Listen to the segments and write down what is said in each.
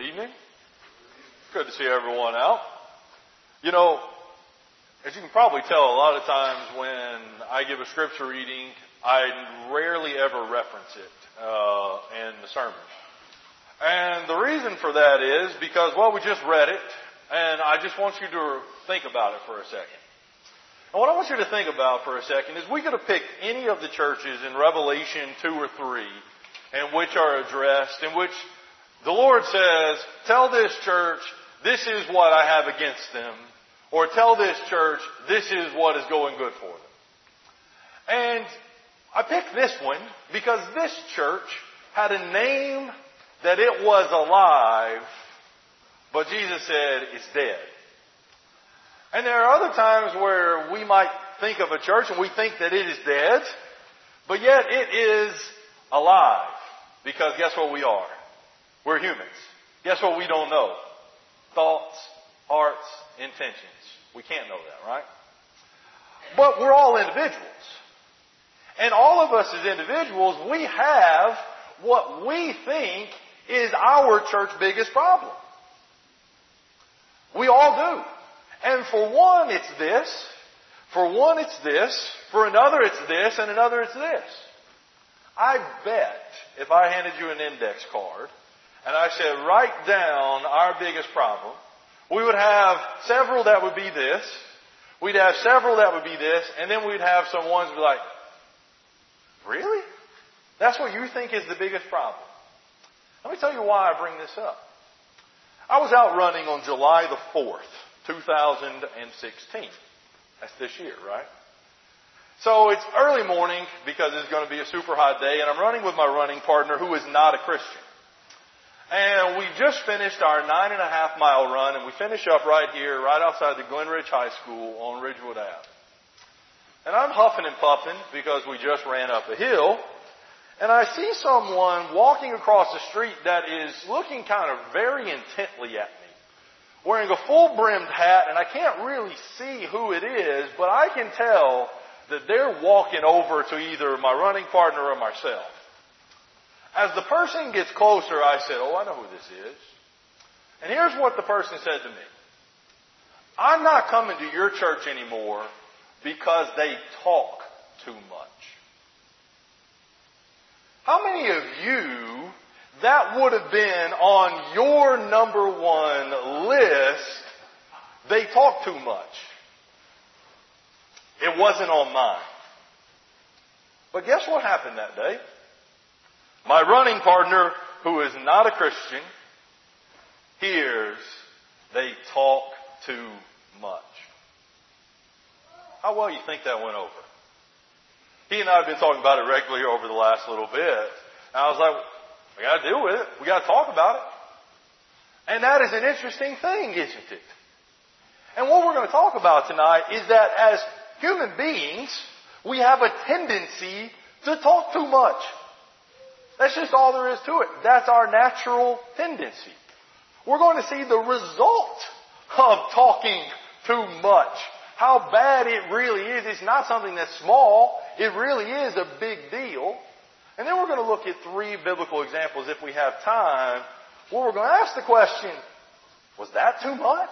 Good evening. Good to see everyone out. You know, as you can probably tell, a lot of times when I give a scripture reading, I rarely ever reference it uh, in the sermon. And the reason for that is because, well, we just read it, and I just want you to think about it for a second. And what I want you to think about for a second is we could have picked any of the churches in Revelation 2 or 3 and which are addressed, in which the Lord says, tell this church, this is what I have against them. Or tell this church, this is what is going good for them. And I picked this one because this church had a name that it was alive, but Jesus said it's dead. And there are other times where we might think of a church and we think that it is dead, but yet it is alive. Because guess what we are? We're humans. Guess what we don't know? Thoughts, hearts, intentions. We can't know that, right? But we're all individuals. And all of us as individuals, we have what we think is our church biggest problem. We all do. And for one, it's this. For one, it's this. For another, it's this. And another, it's this. I bet if I handed you an index card and I said, write down our biggest problem, we would have several that would be this. We'd have several that would be this. And then we'd have some ones be like, really? That's what you think is the biggest problem. Let me tell you why I bring this up. I was out running on July the 4th, 2016. That's this year, right? So it's early morning because it's going to be a super hot day and I'm running with my running partner who is not a Christian. And we just finished our nine and a half mile run and we finish up right here, right outside the Glen Ridge High School on Ridgewood Ave. And I'm huffing and puffing because we just ran up a hill and I see someone walking across the street that is looking kind of very intently at me, wearing a full brimmed hat, and I can't really see who it is, but I can tell that they're walking over to either my running partner or myself. As the person gets closer, I said, Oh, I know who this is. And here's what the person said to me. I'm not coming to your church anymore because they talk too much. How many of you that would have been on your number one list, they talk too much? It wasn't on mine. But guess what happened that day? My running partner, who is not a Christian, hears they talk too much. How well you think that went over? He and I have been talking about it regularly over the last little bit. And I was like, we gotta deal with it. We gotta talk about it. And that is an interesting thing, isn't it? And what we're to talk about tonight is that as human beings, we have a tendency to talk too much. That's just all there is to it. That's our natural tendency. We're going to see the result of talking too much. How bad it really is. It's not something that's small. It really is a big deal. And then we're going to look at three biblical examples if we have time, we're going to ask the question, was that too much?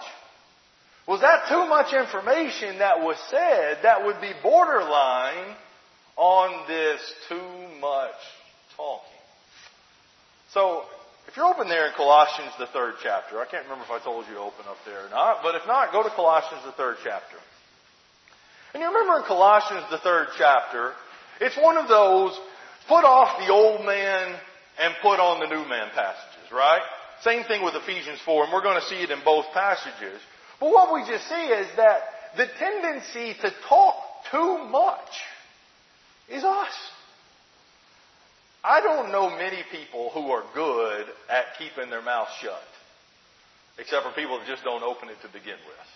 Was that too much information that was said that would be borderline on this too much talking? So, if you're open there in Colossians, the third chapter, I can't remember if I told you to open up there or not, but if not, go to Colossians, the third chapter. And you remember in Colossians, the third chapter, it's one of those put off the old man and put on the new man passages, right? Same thing with Ephesians 4, and we're going to see it in both passages. But what we just see is that the tendency to talk too much is us. I don't know many people who are good at keeping their mouth shut, except for people that just don't open it to begin with.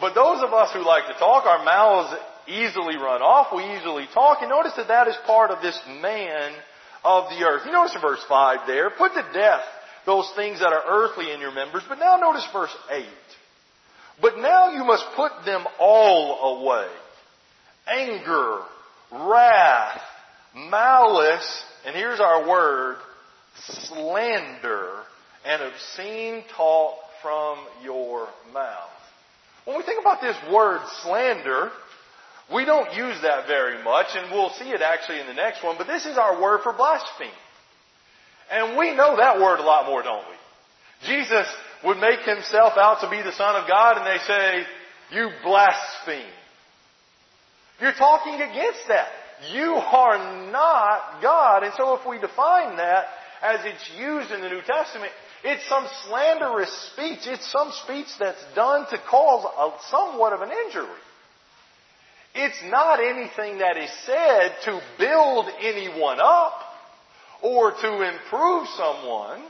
But those of us who like to talk, our mouths easily run off. We easily talk. And notice that that is part of this man of the earth. You notice in verse 5 there, put to death those things that are earthly in your members. But now notice verse 8. But now you must put them all away. Anger, wrath, malice, and here's our word, slander, and obscene talk from your mouth. When we think about this word slander, we don't use that very much, and we'll see it actually in the next one, but this is our word for blaspheme. And we know that word a lot more, don't we? Jesus would make himself out to be the Son of God, and they say, You blaspheme. You're talking against that. You are not God. And so if we define that as it's used in the New Testament, it's some slanderous speech. It's some speech that's done to cause a, somewhat of an injury. It's not anything that is said to build anyone up or to improve someone,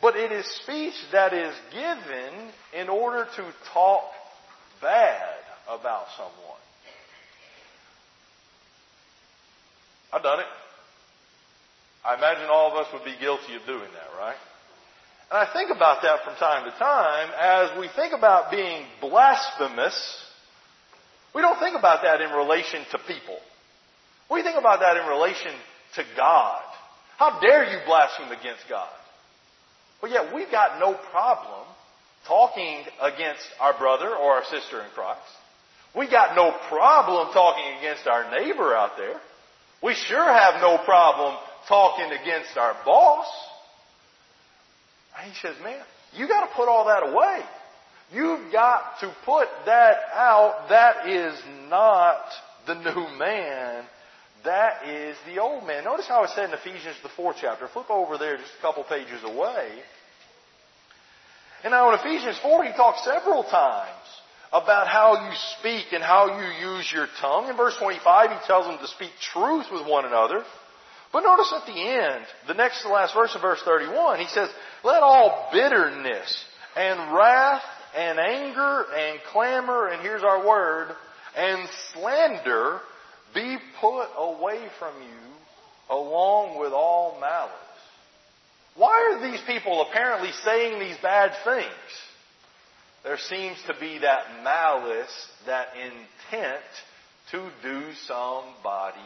but it is speech that is given in order to talk bad about someone. I've done it. I imagine all of us would be guilty of doing that, right? And I think about that from time to time as we think about being blasphemous. We don't think about that in relation to people. We think about that in relation to God. How dare you blaspheme against God? But yet we've got no problem talking against our brother or our sister in Christ. We got no problem talking against our neighbor out there. We sure have no problem talking against our boss. And he says, man, you got to put all that away. You've got to put that out. That is not the new man. That is the old man. Notice how it said in Ephesians, the fourth chapter. Flip over there just a couple pages away. And now in Ephesians 4, he talks several times about how you speak and how you use your tongue. In verse 25, he tells them to speak truth with one another. But notice at the end, the next to the last verse of verse 31, he says, Let all bitterness and wrath and anger and clamor, and here's our word, and slander be put away from you along with all malice. Why are these people apparently saying these bad things? There seems to be that malice, that intent to do somebody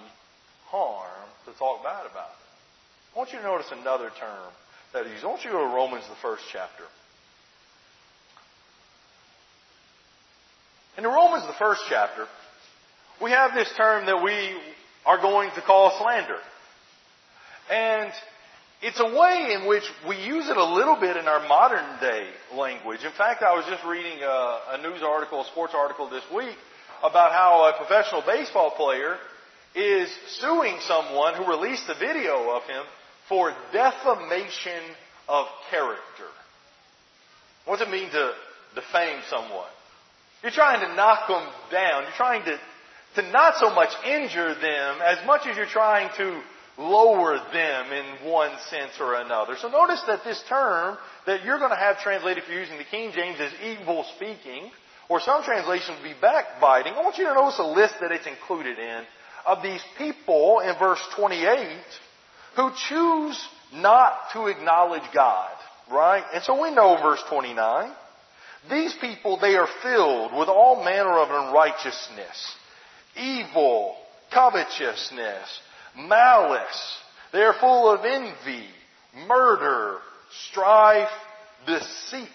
harm, to talk bad about it. I want you to notice another term that is. I want you to go to Romans, the first chapter. In Romans, the first chapter, we have this term that we are going to call slander. And it's a way in which we use it a little bit in our modern day language. In fact, I was just reading a, a news article, a sports article this week about how a professional baseball player is suing someone who released a video of him for defamation of character. What does it mean to defame someone? You're trying to knock them down. You're trying to, to not so much injure them as much as you're trying to lower them in one sense or another. So notice that this term that you're going to have translated if you're using the King James is evil speaking, or some translations would be backbiting. I want you to notice a list that it's included in of these people in verse 28 who choose not to acknowledge God, right? And so we know verse 29. These people, they are filled with all manner of unrighteousness, evil, covetousness, malice. They are full of envy, murder, strife, deceit.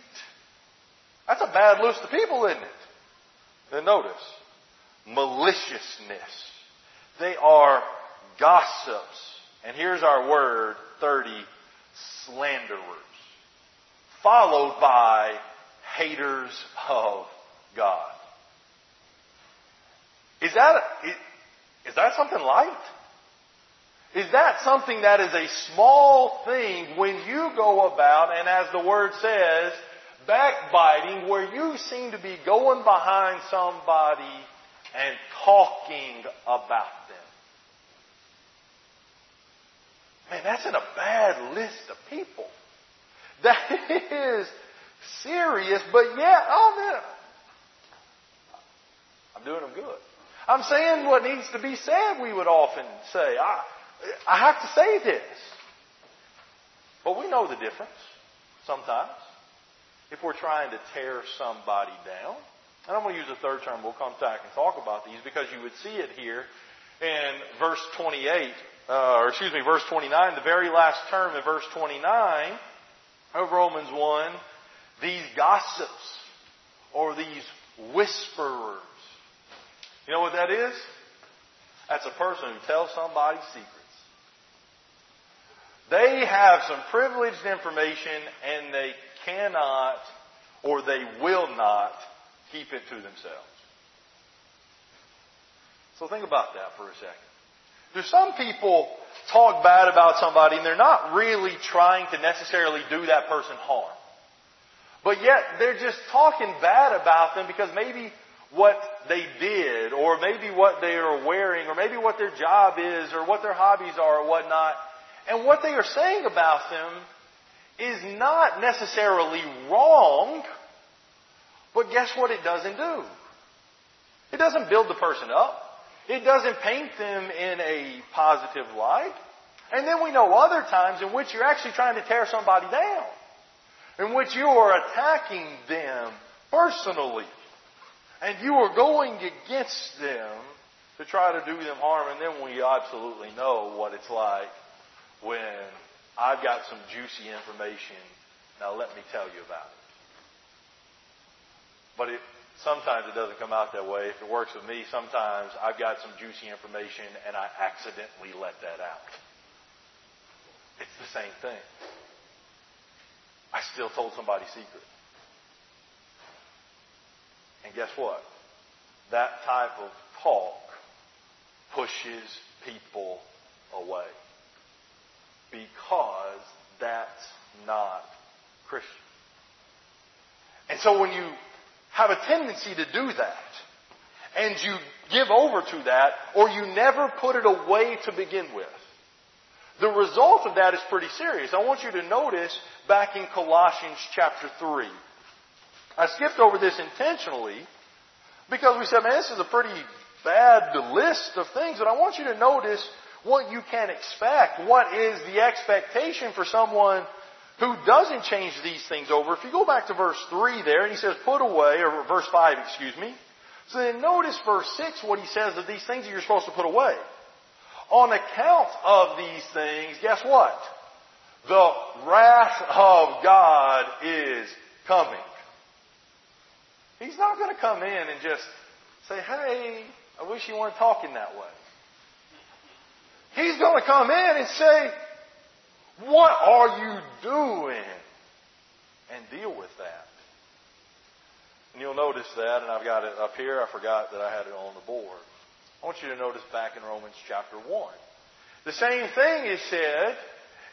That's a bad list of people, isn't it? Then notice, maliciousness. They are gossips. And here's our word, 30, slanderers. Followed by haters of God. Is that, is that something light? Is that something that is a small thing when you go about, and as the word says, backbiting, where you seem to be going behind somebody and talking about them? Man, that's in a bad list of people. That is serious, but yet, oh man, I'm doing them good. I'm saying what needs to be said, we would often say. I, I have to say this. But we know the difference sometimes. If we're trying to tear somebody down. And I'm going to use a third term. We'll come back and talk about these because you would see it here in verse 28, uh, or excuse me, verse 29, the very last term in verse 29. of Romans 1, these gossips or these whisperers. You know what that is? That's a person who tells somebody secrets. They have some privileged information and they cannot or they will not keep it to themselves. So think about that for a second. There's some people talk bad about somebody and they're not really trying to necessarily do that person harm. But yet they're just talking bad about them because maybe what they did or maybe what they are wearing or maybe what their job is or what their hobbies are or whatnot. And what they are saying about them is not necessarily wrong, but guess what it doesn't do? It doesn't build the person up. It doesn't paint them in a positive light. And then we know other times in which you're actually trying to tear somebody down. In which you are attacking them personally. And you are going against them to try to do them harm. And then we absolutely know what it's like when I've got some juicy information. Now let me tell you about it. But it, sometimes it doesn't come out that way. If it works with me, sometimes I've got some juicy information and I accidentally let that out. It's the same thing. I still told somebody secret. And guess what? That type of talk pushes people away. Because that's not Christian. And so when you have a tendency to do that, and you give over to that, or you never put it away to begin with, the result of that is pretty serious. I want you to notice back in Colossians chapter 3. I skipped over this intentionally because we said, man, this is a pretty bad list of things, but I want you to notice what you can expect. What is the expectation for someone who doesn't change these things over? If you go back to verse 3 there, and he says, put away, or verse 5, excuse me. So then notice verse 6, what he says of these things that you're supposed to put away. On account of these things, guess what? The wrath of God is coming. He's not going to come in and just say, hey, I wish you weren't talking that way. He's going to come in and say, what are you doing? And deal with that. And you'll notice that, and I've got it up here. I forgot that I had it on the board. I want you to notice back in Romans chapter 1. The same thing is said,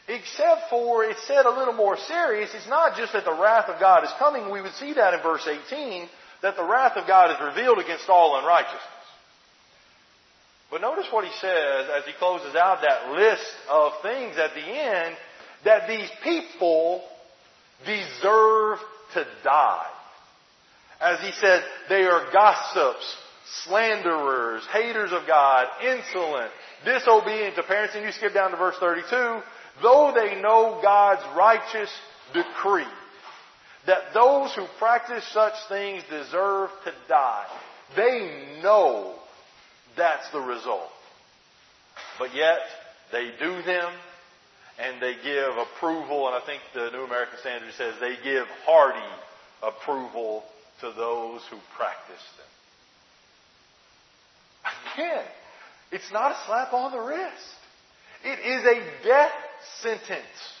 except for it's said a little more serious. It's not just that the wrath of God is coming. We would see that in verse 18, that the wrath of God is revealed against all unrighteousness. But notice what he says as he closes out that list of things at the end, that these people deserve to die. As he said, they are gossips, slanderers, haters of God, insolent, disobedient to parents. And you skip down to verse 32. Though they know God's righteous decree that those who practice such things deserve to die, they know that's the result. But yet, they do them and they give approval, and I think the New American Standard says they give hearty approval to those who practice them. Again, it's not a slap on the wrist. It is a death sentence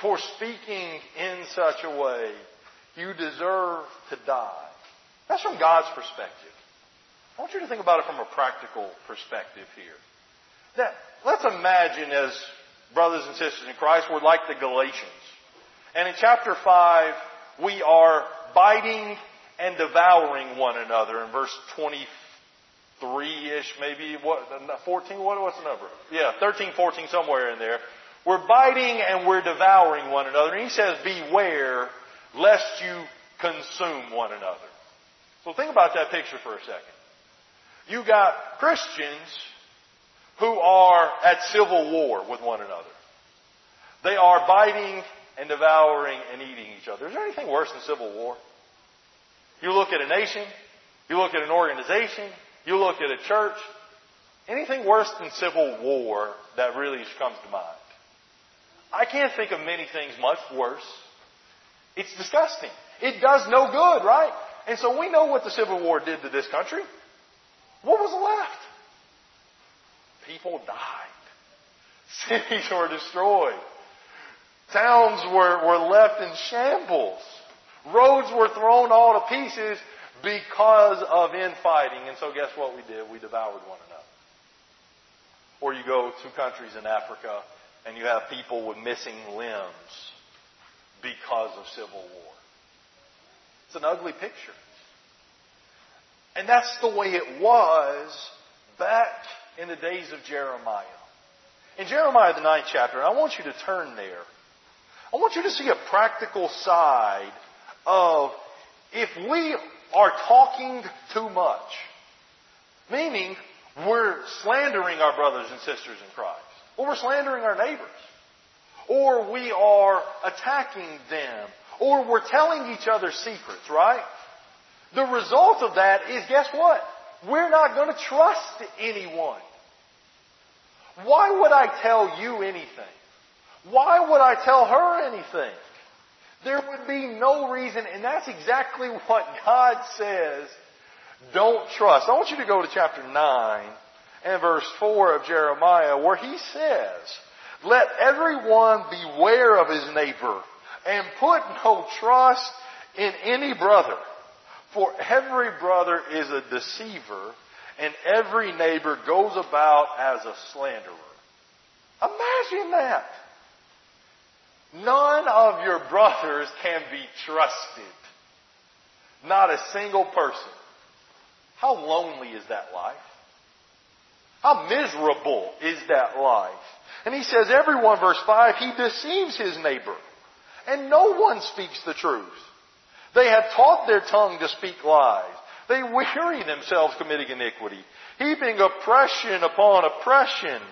for speaking in such a way. You deserve to die. That's from God's perspective. I want you to think about it from a practical perspective here. Now, let's imagine as brothers and sisters in Christ, we're like the Galatians. And in chapter 5, we are biting and devouring one another in verse 20, three-ish, maybe what, 14, what, what's the number? Yeah, 13, 14, somewhere in there. We're biting and we're devouring one another. And he says, beware lest you consume one another. So think about that picture for a second. You got Christians who are at civil war with one another. They are biting and devouring and eating each other. Is there anything worse than civil war? You look at a nation, you look at an organization, you look at a church, anything worse than civil war that really comes to mind? I can't think of many things much worse It's disgusting. It does no good, right? And so we know what the Civil War did to this country. What was left? People died. Cities were destroyed. Towns were, were left in shambles. Roads were thrown all to pieces because of infighting. And so guess what we did? We devoured one another. Or you go to countries in Africa and you have people with missing limbs because of civil war. It's an ugly picture. And that's the way it was back in the days of Jeremiah. In Jeremiah, the ninth chapter, I want you to turn there. I want you to see a practical side of if we are talking too much, meaning we're slandering our brothers and sisters in Christ, or we're slandering our neighbors, or we are attacking them, or we're telling each other secrets, right? The result of that is guess what? We're not going to trust anyone. Why would I tell you anything? Why would I tell her anything? There would be no reason, and that's exactly what God says don't trust. I want you to go to chapter 9 and verse 4 of Jeremiah where he says, Let everyone beware of his neighbor and put no trust in any brother. For every brother is a deceiver and every neighbor goes about as a slanderer. Imagine that. None of your brothers can be trusted. Not a single person. How lonely is that life? How miserable is that life? And he says, everyone, verse 5, he deceives his neighbor. And no one speaks the truth. They have taught their tongue to speak lies. They weary themselves committing iniquity, heaping oppression upon oppression.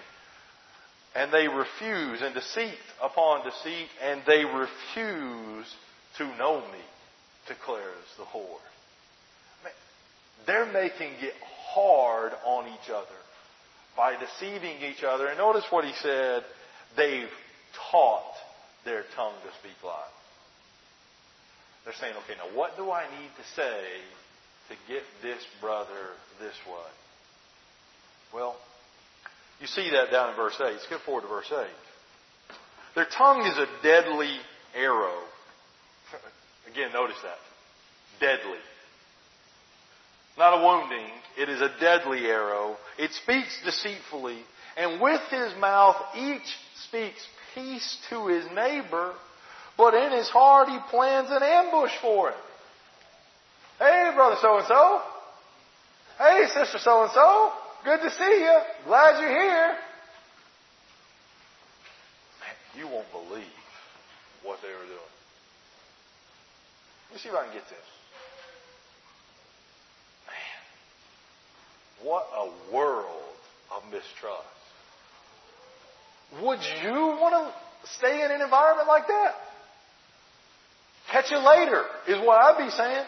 And they refuse, and deceit upon deceit, and they refuse to know me, declares the Lord. They're making it hard on each other by deceiving each other. And notice what he said. They've taught their tongue to speak lies. They're saying, okay, now what do I need to say to get this brother this way? Well, you see that down in verse 8. Skip forward to verse 8. Their tongue is a deadly arrow. Again, notice that. Deadly. Not a wounding, it is a deadly arrow. It speaks deceitfully, and with his mouth each speaks peace to his neighbor, but in his heart he plans an ambush for him. Hey, brother so and so. Hey, sister so and so. Good to see you. Glad you're here. Man, you won't believe what they were doing. Let me see if I can get this. Man, what a world of mistrust. Would you want to stay in an environment like that? Catch you later is what I'd be saying.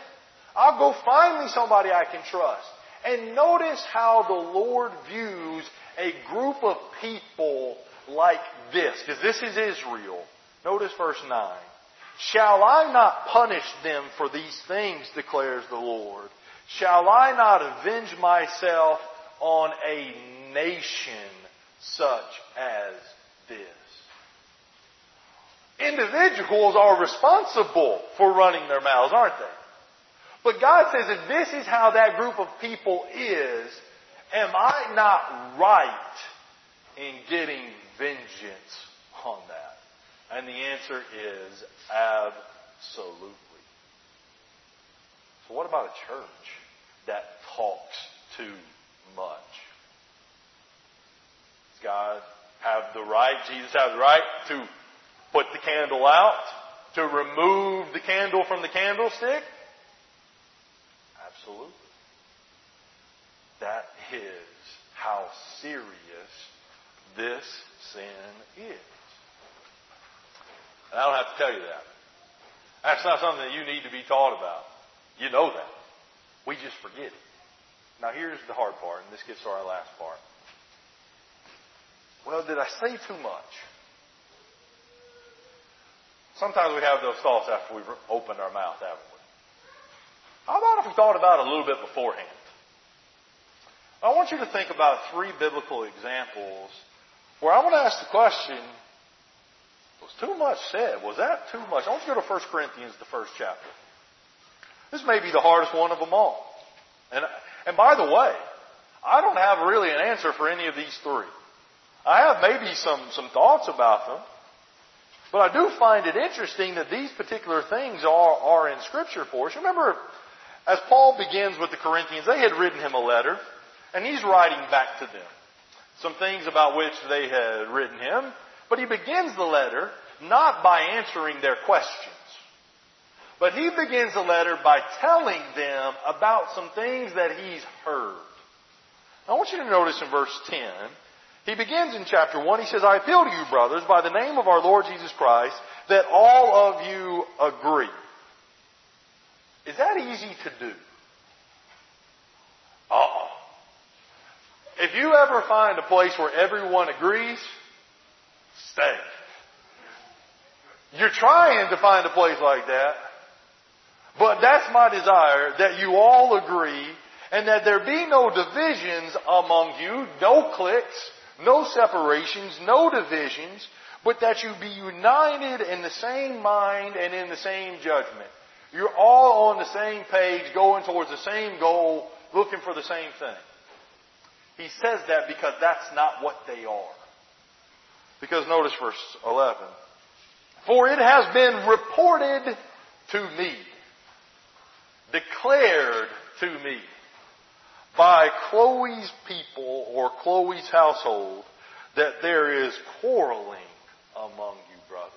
I'll go find me somebody I can trust. And notice how the Lord views a group of people like this, because this is Israel. Notice verse 9. Shall I not punish them for these things, declares the Lord? Shall I not avenge myself on a nation such as this? Individuals are responsible for running their mouths, aren't they? But God says if this is how that group of people is, am I not right in getting vengeance on that? And the answer is absolutely. So what about a church that talks too much? Does God have the right, Jesus has the right to put the candle out, to remove the candle from the candlestick? Absolutely. That is how serious this sin is. And I don't have to tell you that. That's not something that you need to be taught about. You know that. We just forget it. Now here's the hard part, and this gets to our last part. Well, did I say too much? Sometimes we have those thoughts after we've opened our mouth, haven't we? How about if we thought about it a little bit beforehand? I want you to think about three biblical examples where I want to ask the question, was too much said? Was that too much? I want you to go to 1 Corinthians, the first chapter. This may be the hardest one of them all. And, and by the way, I don't have really an answer for any of these three. I have maybe some, some thoughts about them. But I do find it interesting that these particular things are, are in Scripture for us. Remember, as Paul begins with the Corinthians, they had written him a letter, and he's writing back to them. Some things about which they had written him, but he begins the letter not by answering their questions. But he begins the letter by telling them about some things that he's heard. I want you to notice in verse 10, he begins in chapter 1, he says, I appeal to you, brothers, by the name of our Lord Jesus Christ, that all of you agree. Is that easy to do? Uh-oh. If you ever find a place where everyone agrees, stay. You're trying to find a place like that, but that's my desire that you all agree and that there be no divisions among you, no cliques, no separations, no divisions, but that you be united in the same mind and in the same judgment. You're all on the same page, going towards the same goal, looking for the same thing. He says that because that's not what they are. Because notice verse 11. For it has been reported to me, declared to me, by Chloe's people or Chloe's household that there is quarreling among you brothers.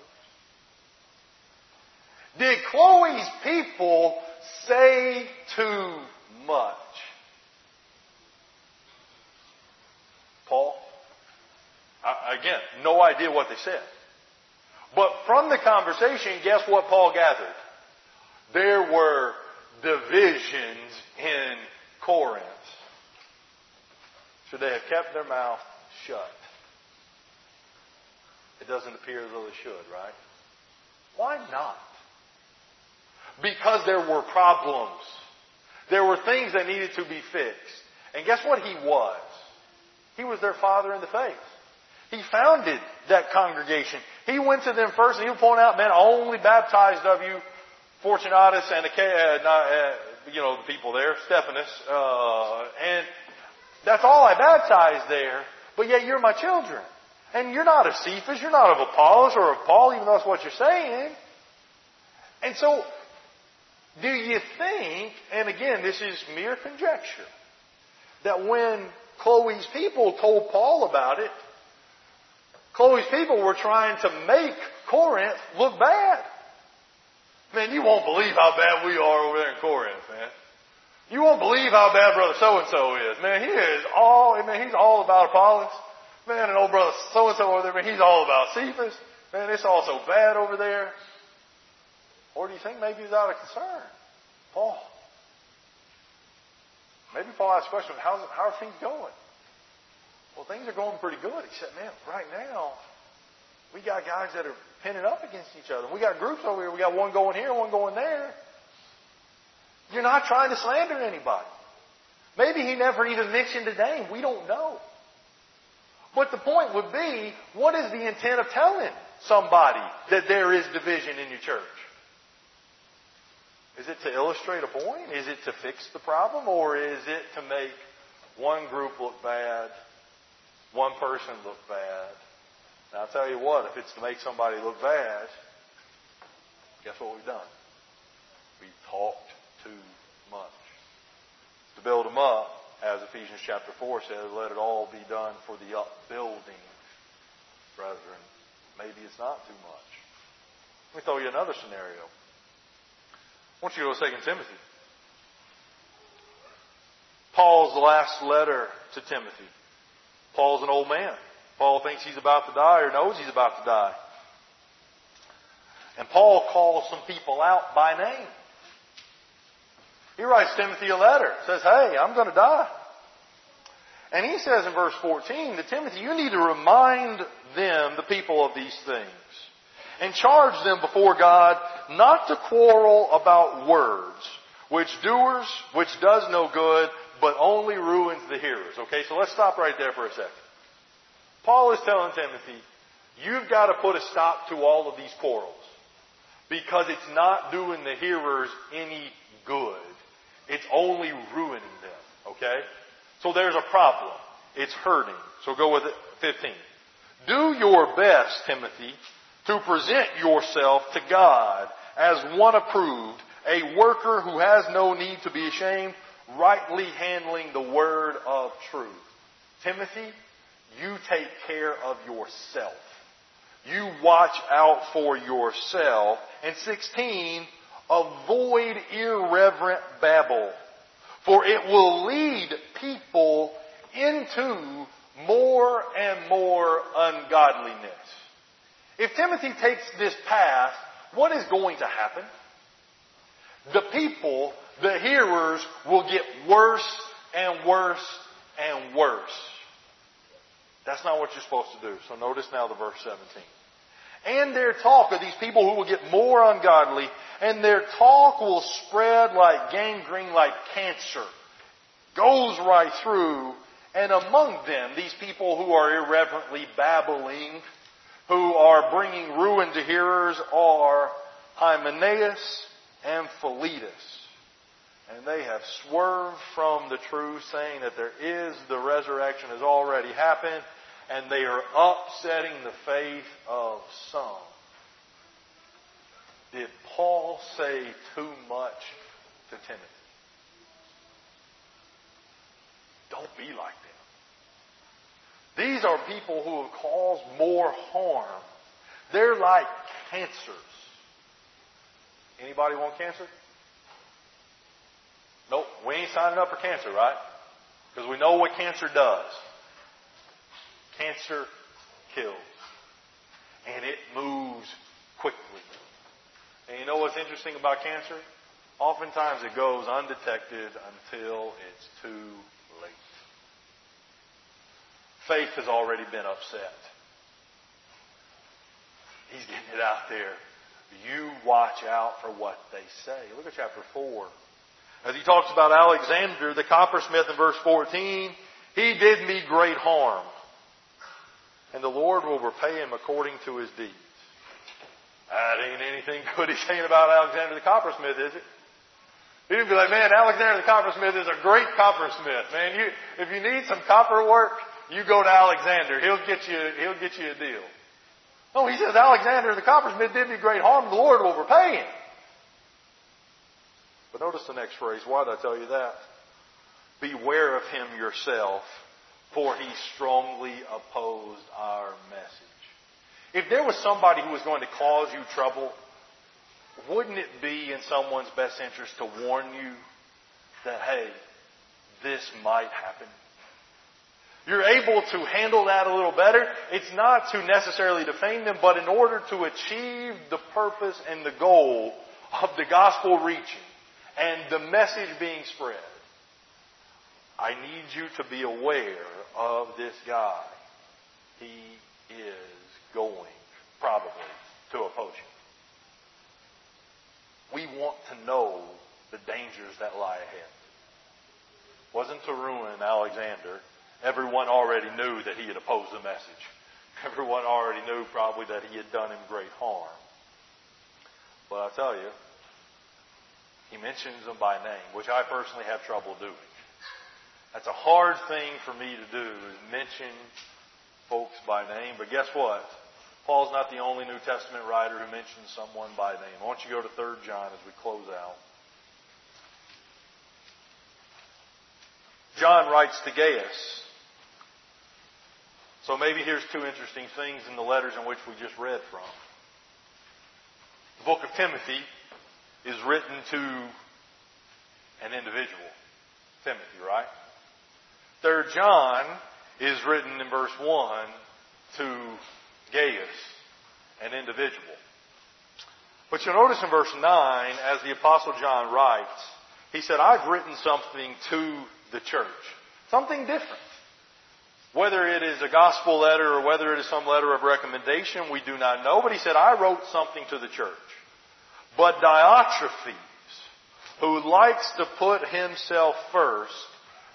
Did Chloe's people say too much? Paul? Again, no idea what they said. But from the conversation, guess what Paul gathered? There were divisions in Corinth. Should they have kept their mouth shut? It doesn't appear as though they should, right? Why not? Because there were problems. There were things that needed to be fixed. And guess what he was? He was their father in the faith. He founded that congregation. He went to them first and he would point out, man, only baptized of you Fortunatus and, uh, uh, you know, the people there, Stephanas, uh, and that's all I baptized there, but yet you're my children. And you're not of Cephas, you're not of Apollos or of Paul, even though that's what you're saying. And so, do you think, and again, this is mere conjecture, that when Chloe's people told Paul about it, Chloe's people were trying to make Corinth look bad. Man, you won't believe how bad we are over there in Corinth, man. You won't believe how bad brother so and so is. Man, he is all, man, he's all about Apollos. Man, and old brother so and so over there, man, he's all about Cephas. Man, it's all so bad over there. Or do you think maybe he's out of concern? Paul. Maybe Paul asked the question, how's, how are things going? Well, things are going pretty good. except, man, right now, we got guys that are pinning up against each other. We got groups over here. We got one going here, one going there. You're not trying to slander anybody. Maybe he never even mentioned a name. We don't know. But the point would be, what is the intent of telling somebody that there is division in your church? Is it to illustrate a point? Is it to fix the problem? Or is it to make one group look bad, one person look bad? Now I'll tell you what, if it's to make somebody look bad, guess what we've done? We've talked too much. To build them up, as Ephesians chapter 4 says, let it all be done for the upbuilding, brethren. Maybe it's not too much. Let me throw you another scenario. I want you to go to 2 Timothy. Paul's last letter to Timothy. Paul's an old man. Paul thinks he's about to die or knows he's about to die. And Paul calls some people out by name. He writes Timothy a letter, says, Hey, I'm going to die. And he says in verse 14 to Timothy, you need to remind them, the people of these things. and charge them before God not to quarrel about words, which doers, which does no good, but only ruins the hearers. Okay, so let's stop right there for a second. Paul is telling Timothy, you've got to put a stop to all of these quarrels. Because it's not doing the hearers any good. It's only ruining them. Okay? So there's a problem. It's hurting. So go with it. 15. Do your best, Timothy, to present yourself to God as one approved, a worker who has no need to be ashamed, rightly handling the word of truth. Timothy, you take care of yourself. You watch out for yourself. And 16, avoid irreverent babble, for it will lead people into more and more ungodliness. If Timothy takes this path, what is going to happen? The people, the hearers, will get worse and worse and worse. That's not what you're supposed to do. So notice now the verse 17. And their talk of these people who will get more ungodly, and their talk will spread like gangrene, like cancer. Goes right through, and among them, these people who are irreverently babbling, who are bringing ruin to hearers, are Hymenaeus and Philetus. And they have swerved from the truth, saying that there is the resurrection has already happened, and they are upsetting the faith of some. Did Paul say too much to Timothy? Don't be like them. These are people who have caused more harm. They're like cancers. Anybody want cancer? Nope, we ain't signing up for cancer, right? Because we know what cancer does. Cancer kills. And it moves quickly. And you know what's interesting about cancer? Oftentimes it goes undetected until it's too late. Faith has already been upset. He's getting it out there. You watch out for what they say. Look at chapter 4. As he talks about Alexander, the coppersmith in verse 14, he did me great harm. And the Lord will repay him according to his deeds. That ain't anything good he's saying about Alexander the coppersmith, is it? Would be like, man, Alexander the coppersmith is a great coppersmith. Man, you, if you need some copper work, you go to Alexander. He'll get you, he'll get you a deal. No, he says Alexander the coppersmith did me great harm. The Lord will repay him. But notice the next phrase. Why did I tell you that? Beware of him yourself, for he strongly opposed our message. If there was somebody who was going to cause you trouble, wouldn't it be in someone's best interest to warn you that, hey, this might happen? You're able to handle that a little better. It's not to necessarily defame them, but in order to achieve the purpose and the goal of the gospel reaching and the message being spread, I need you to be aware of this guy. He is going, probably, to oppose you. We want to know the dangers that lie ahead. Wasn't to ruin Alexander. Everyone already knew that he had opposed the message. Everyone already knew probably that he had done him great harm. But I tell you, he mentions them by name, which I personally have trouble doing. That's a hard thing for me to do, is mention folks by name. But guess what? Paul's not the only New Testament writer who mentions someone by name. I want you go to 3 John as we close out. John writes to Gaius. So maybe here's two interesting things in the letters in which we just read from. The book of Timothy is written to an individual. Timothy, right? Third John is written in verse 1 to Gaius, an individual. But you'll notice in verse 9, as the Apostle John writes, he said, I've written something to the church. Something different. Whether it is a gospel letter or whether it is some letter of recommendation, we do not know. But he said, I wrote something to the church. But Diotrephes, who likes to put himself first,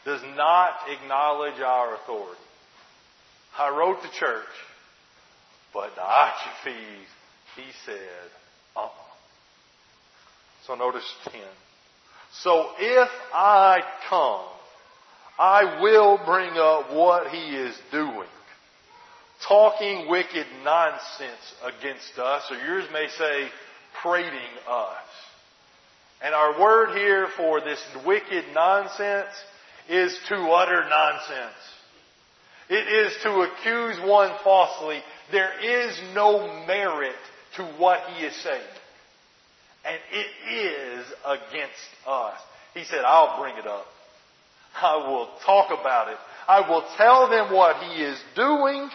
does not acknowledge our authority. I wrote the church, but Diotrephes, he said, uh-uh. So notice 10. So if I come, I will bring up what he is doing. Talking wicked nonsense against us, or yours may say, prating us. And our word here for this wicked nonsense is to utter nonsense. It is to accuse one falsely. There is no merit to what he is saying. And it is against us. He said, I'll bring it up. I will talk about it. I will tell them what he is doing.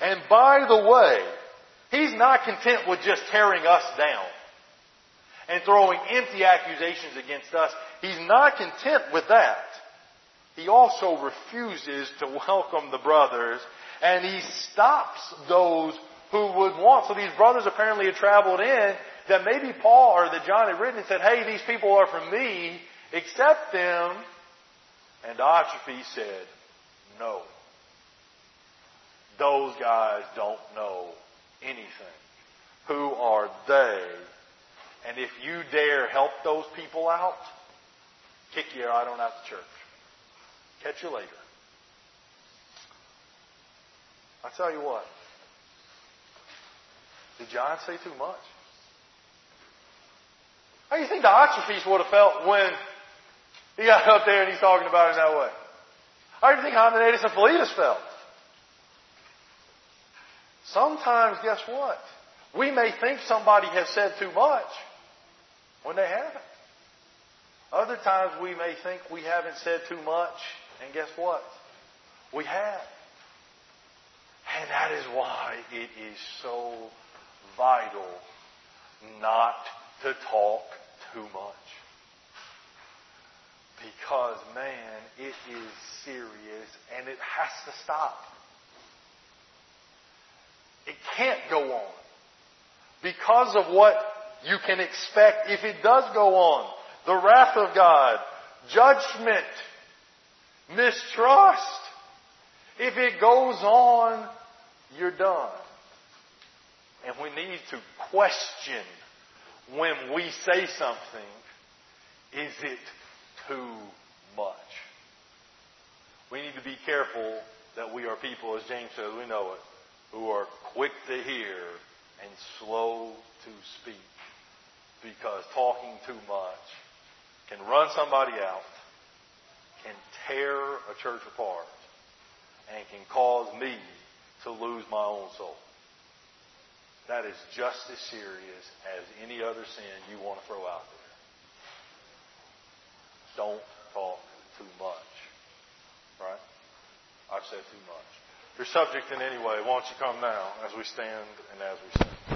And by the way, he's not content with just tearing us down and throwing empty accusations against us. He's not content with that. He also refuses to welcome the brothers and he stops those who would want. So these brothers apparently had traveled in that maybe Paul or that John had written and said, hey, these people are from me, accept them. And Diotrephes said, no. Those guys don't know anything. Who are they? And if you dare help those people out, kick you out on out the church. Catch you later. I tell you what. Did John say too much? How do you think the Diotrephes would have felt when he got up there and he's talking about it that way? How do you think Hymenaeus and Philetus felt? Sometimes, guess what? We may think somebody has said too much when they haven't. Other times we may think we haven't said too much, and guess what? We have. And that is why it is so vital not to talk too much. Because, man, it is serious and it has to stop. It can't go on. Because of what you can expect if it does go on. The wrath of God, judgment, mistrust. If it goes on, you're done. And we need to question when we say something, is it too much? We need to be careful that we are people, as James says, we know it, who are quick to hear and slow to speak. Because talking too much can run somebody out, can tear a church apart, and can cause me to lose my own soul. That is just as serious as any other sin you want to throw out there. Don't talk too much. Right? I've said too much. Your subject in any way, why don't you come now as we stand and as we sing?